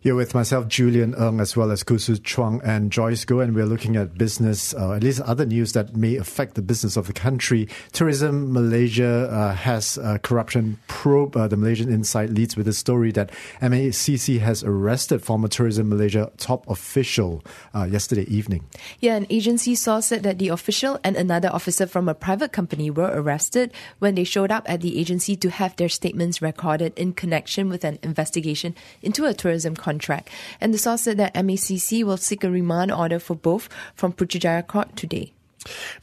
You're with myself, Julian Eng, as well as Khoo Hsu Chuang and Joyce Goh, and we're looking at business, uh, at least other news that may affect the business of the country. Tourism Malaysia uh, has a corruption probe. Uh, the Malaysian Insight leads with a story that MACC has arrested former Tourism Malaysia top official uh, yesterday evening. Yeah, an agency source said that the official and another officer from a private company were arrested when they showed up at the agency to have their statements recorded in connection with an investigation into a tourism contract. And the source said that MACC will seek a remand order for both from Putrajaya Court today.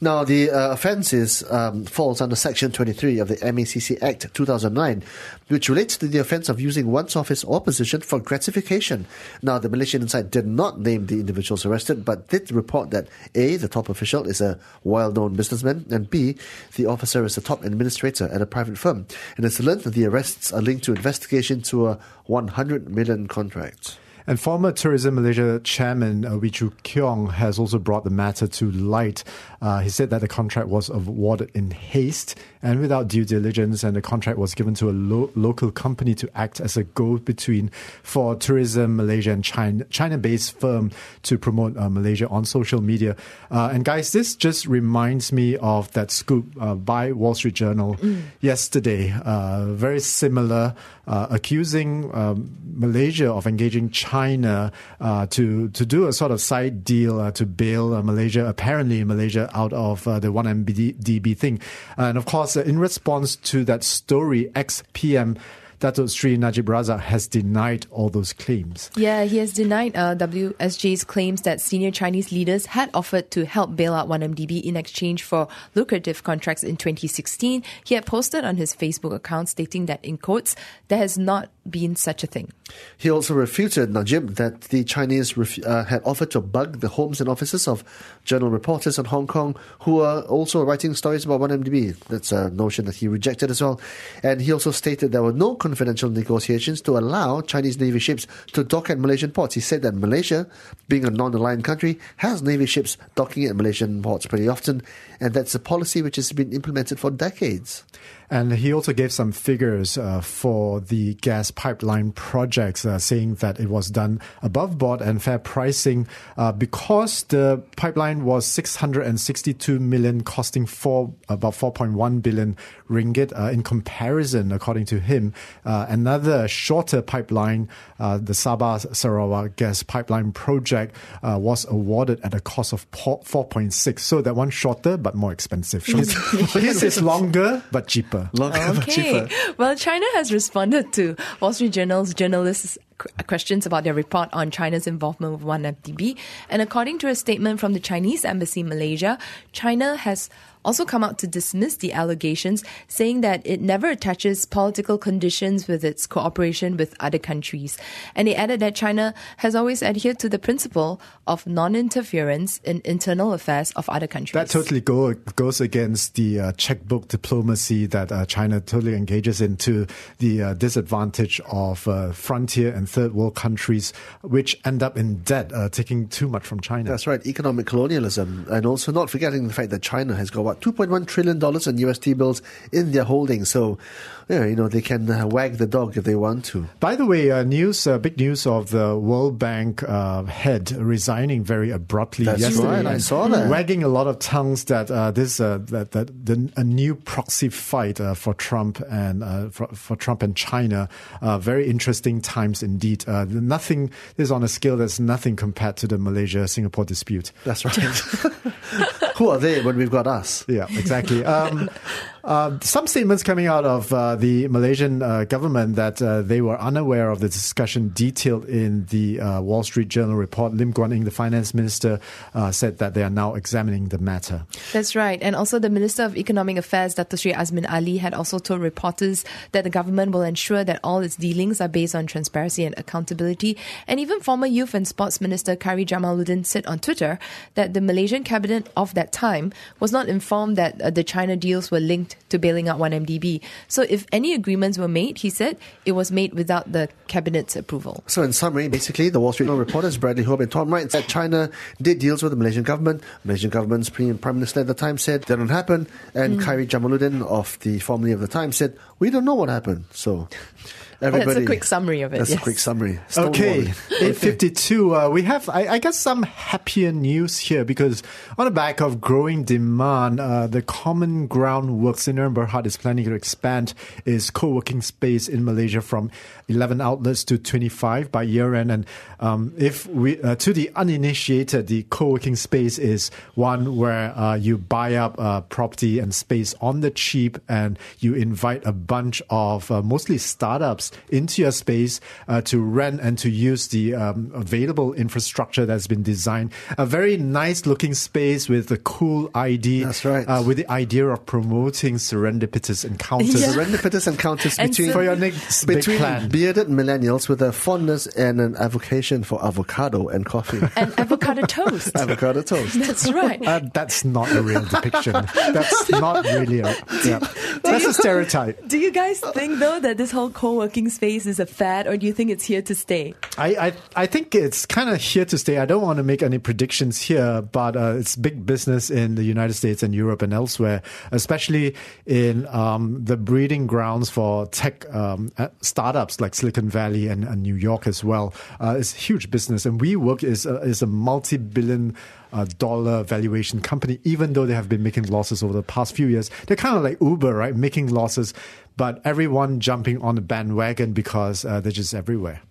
Now, the uh, offence is, um, falls under Section 23 of the MACC Act 2009, which relates to the offence of using one's office or position for gratification. Now, the Malaysian Insight did not name the individuals arrested, but did report that A, the top official is a well known businessman, and B, the officer is a top administrator at a private firm. And it's learned that the arrests are linked to investigation to a 100 million contract. And former Tourism Malaysia chairman uh, Wee Choo Keong has also brought the matter to light. Uh, he said that the contract was awarded in haste and without due diligence, and the contract was given to a lo- local company to act as a go-between for Tourism Malaysia and China, China-based firm to promote uh, Malaysia on social media. Uh, and guys, this just reminds me of that scoop uh, by Wall Street Journal mm. yesterday. Uh, very similar, accusing um, Malaysia of engaging China China uh, to to do a sort of side deal uh, to bail uh, Malaysia, apparently Malaysia, out of the 1MDB thing. And of course, in response to that story, ex PM. Dato Sri Najib Razak has denied all those claims. Yeah, he has denied uh, WSJ's claims that senior Chinese leaders had offered to help bail out 1MDB in exchange for lucrative contracts in 2016. He had posted on his Facebook account stating that, in quotes, there has not been such a thing. He also refuted Najib that the Chinese ref- uh, had offered to bug the homes and offices of journal reporters in Hong Kong who are also writing stories about 1MDB. That's a notion that he rejected as well. And he also stated there were no confidential negotiations to allow Chinese Navy ships to dock at Malaysian ports. He said that Malaysia, being a non-aligned country, has Navy ships docking at Malaysian ports pretty often, and that's a policy which has been implemented for decades. And he also gave some figures uh, for the gas pipeline projects, uh, saying that it was done above board and fair pricing uh, because the pipeline was 662 million, costing four, about 4.1 billion ringgit. Uh, in comparison, according to him, uh, another shorter pipeline, uh, the Sabah Sarawak gas pipeline project, was awarded at a cost of 4.6. So that one shorter but more expensive. this is longer but cheaper cheaper. okay. Well, China has responded to Wall Street Journal's journalists' questions about their report on China's involvement with 1MDB. And according to a statement from the Chinese embassy in Malaysia, China has also come out to dismiss the allegations, saying that it never attaches political conditions with its cooperation with other countries. And they added that China has always adhered to the principle of non-interference in internal affairs of other countries. That totally go, goes against the uh, checkbook diplomacy that uh, China totally engages in to the uh, disadvantage of uh, frontier and third world countries, which end up in debt, uh, taking too much from China. That's right, economic colonialism, and also not forgetting the fact that China has got what about $2.1 trillion in UST bills in their holdings. So, yeah, you know, they can uh, wag the dog if they want to. By the way, uh, news, uh, big news of the World Bank uh, head resigning very abruptly That's yesterday. Right, I saw that. Wagging a lot of tongues that uh, this, uh, that, that the, a new proxy fight for Trump and for, for, Trump and China. very interesting times indeed. nothing is on a scale that's nothing compared to the Malaysia Singapore dispute. That's right. Who are they when we've got us? Yeah, exactly. Um, uh, some statements coming out of uh, the Malaysian uh, government that uh, they were unaware of the discussion detailed in the uh, Wall Street Journal report. Lim Guan Eng, the finance minister, said that they are now examining the matter. That's right. And also the Minister of Economic Affairs, Dr. Sri Azmin Ali, had also told reporters that the government will ensure that all its dealings are based on transparency and accountability. And even former Youth and Sports Minister Khairy Jamaluddin said on Twitter that the Malaysian cabinet of that time was not informed that the China deals were linked aspect to bailing out 1MDB. So if any agreements were made, he said, it was made without the cabinet's approval. So, in summary, basically, the Wall Street Journal reporters Bradley Hope and Tom Wright said China did deals with the Malaysian government. Malaysian government's Prime Minister at the time said that didn't happen, and mm. Khairy Jamaluddin of the formerly of the Times said we don't know what happened. So. Everybody, that's a quick summary of it. That's yes. a quick summary. okay, eight fifty two. Uh, we have, I, I, guess, some happier news here because on the back of growing demand, uh, the Common Ground Works in Berhad is planning to expand its co-working space in Malaysia from eleven outlets to twenty five by year end. And um, if we, uh, to the uninitiated, the co-working space is one where uh, you buy up uh, property and space on the cheap, and you invite a bunch of uh, mostly startups into your space uh, to rent and to use the um, available infrastructure that's been designed. A very nice looking space with a cool ID. That's right. Uh, with the idea of promoting serendipitous encounters. Yeah. Serendipitous encounters between, for your next between plan. bearded millennials with a fondness and an avocation for avocado and coffee. And avocado toast. avocado toast. That's right. Uh, that's not a real depiction. That's not really a. Yeah. That's you, a stereotype. Do you guys think though that this whole co-working space is a fad, or do you think it's here to stay? I I, I think it's kind of here to stay. I don't want to make any predictions here, but uh, it's big business in the United States and Europe and elsewhere, especially in um, the breeding grounds for tech um, startups like Silicon Valley and, and New York as well. Uh, it's huge business, and WeWork is a, is a multi-billion uh, dollar valuation company, even though they have been making losses over the past few years. They're kind of like Uber, right? Making losses, but everyone jumping on the bandwagon because uh, they're just everywhere.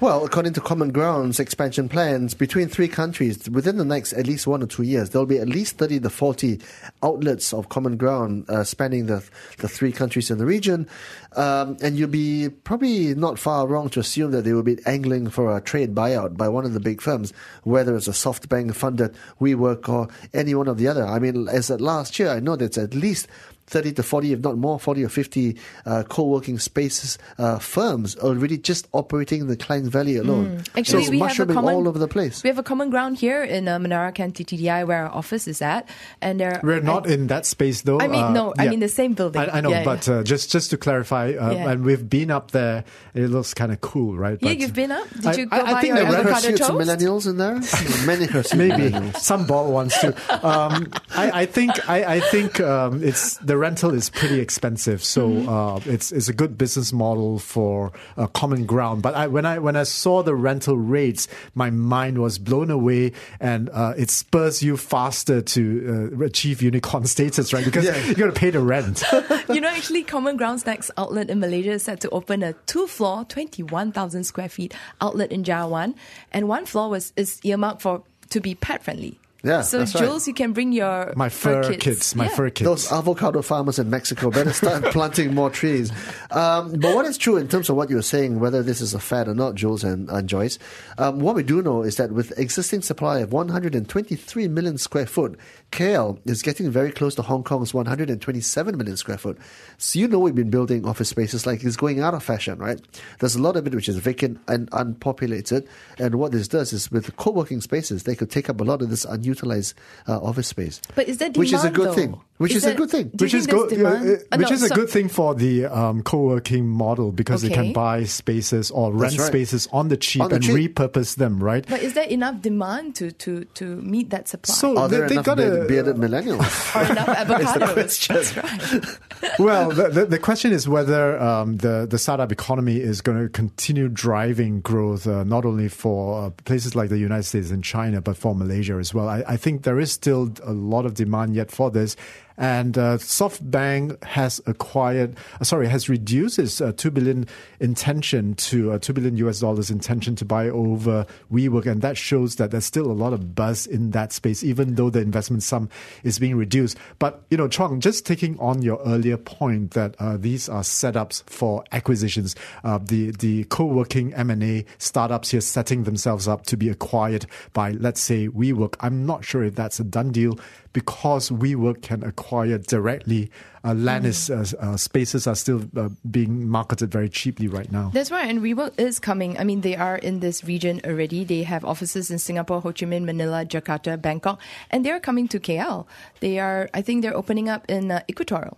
Well, according to Common Ground's expansion plans, between three countries, within the next at least one or two years, there'll be at least 30 to 40 outlets of Common Ground uh, spanning the, the three countries in the region. Um, and you'll be probably not far wrong to assume that they will be angling for a trade buyout by one of the big firms, whether it's a SoftBank funded WeWork or any one of the other. I mean, as at last year, I know that's at least 30 to 40, if not more, 40 or 50 uh, co-working spaces uh, firms already just operating in the Klang Valley alone. Mm. Actually, so we have a common, all over the place. We have a common ground here in uh, Menara KEN TTDI where our office is at, and there. We're not in that space though. I mean, uh, no, I mean the same building. I, I know, yeah, but yeah. Uh, just just to clarify, uh, yeah. and we've been up there. It looks kind of cool, right? Yeah, but you've been up. Did I, you go I, buy think your there avocado toast? millennials in there. Many maybe some bald ones too. Um, I, I, think I, I think um, it's the rental is pretty expensive, so mm-hmm. uh, it's it's a good business model for uh, common ground. But I, when I when I saw the rental rates, my mind was blown away, and uh, it spurs you faster to uh, achieve unicorn status, right? Because yeah. you got to pay the rent. you know, actually, Common Ground's next outlet in Malaysia is set to open a two-floor, twenty-one thousand square feet outlet in Jarawan, and one floor was is earmarked for to be pet friendly. Yeah, so Jules, right. you can bring your my fur, fur kids. kids. my yeah. fur kids. Those avocado farmers in Mexico better start planting more trees. Um, but what is true in terms of what you're saying, whether this is a fad or not, Jules and, and Joyce, um, what we do know is that with existing supply of 123 million square foot, KL is getting very close to Hong Kong's 127 million square foot. So you know we've been building office spaces like it's going out of fashion, right? There's a lot of it which is vacant and unpopulated. And what this does is with co-working spaces, they could take up a lot of this unutilized uh, office space. But is that demand, which is a good though? thing? Which is, is that, a good thing. Which is good. Uh, which no, is a so, good thing for the um, co-working model because okay. they can buy spaces or rent right. spaces on the cheap on the and cheap. repurpose them, right? But is there enough demand to to to meet that supply? So Are there they, enough got a, bearded millennials? or enough avocados? That's right. well, the, the, the, question is whether um, the the startup economy is going to continue driving growth, uh, not only for uh, places like the United States and China, but for Malaysia as well. I, I think there is still a lot of demand yet for this. And uh, SoftBank has acquired, uh, sorry, has reduced its uh, two billion intention to uh, two billion US dollars intention to buy over WeWork, and that shows that there's still a lot of buzz in that space, even though the investment sum is being reduced. But you know, Chuang, just taking on your earlier point that uh, these are setups for acquisitions, uh, the the co-working M and A startups here setting themselves up to be acquired by, let's say, WeWork. I'm not sure if that's a done deal because WeWork can acquire directly. Uh, land is, uh, uh, spaces are still uh, being marketed very cheaply right now. That's right, and WeWork is coming. I mean, they are in this region already. They have offices in Singapore, Ho Chi Minh, Manila, Jakarta, Bangkok, and they are coming to KL. They are, I think, they're opening up in uh, Equatorial.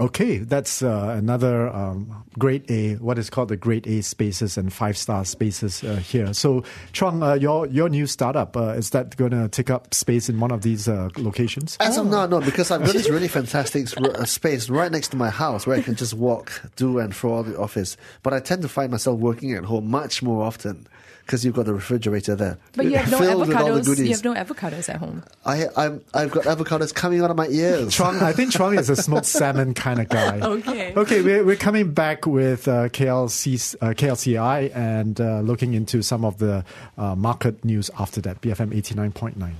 Okay, that's uh, another um, grade A, what is called the grade A spaces and five star spaces uh, here. So, Chuang, uh, your your new startup uh, is that going to take up space in one of these uh, locations? As of now, no, because I've got this really fantastic uh, space right next to my house where I can just walk to and fro the office. But I tend to find myself working at home much more often because you've got the refrigerator there. But you have no filled with all the avocados. goodies. You have no avocados at home. I, I'm, I've got avocados coming out of my ears. Chuang, I think Chuang is a smoked salmon kind of guy. Okay. Okay, we're, we're coming back with uh, KLC, uh, KLCI and uh, looking into some of the uh, market news after that. BFM 89.9.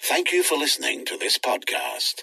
Thank you for listening to this podcast.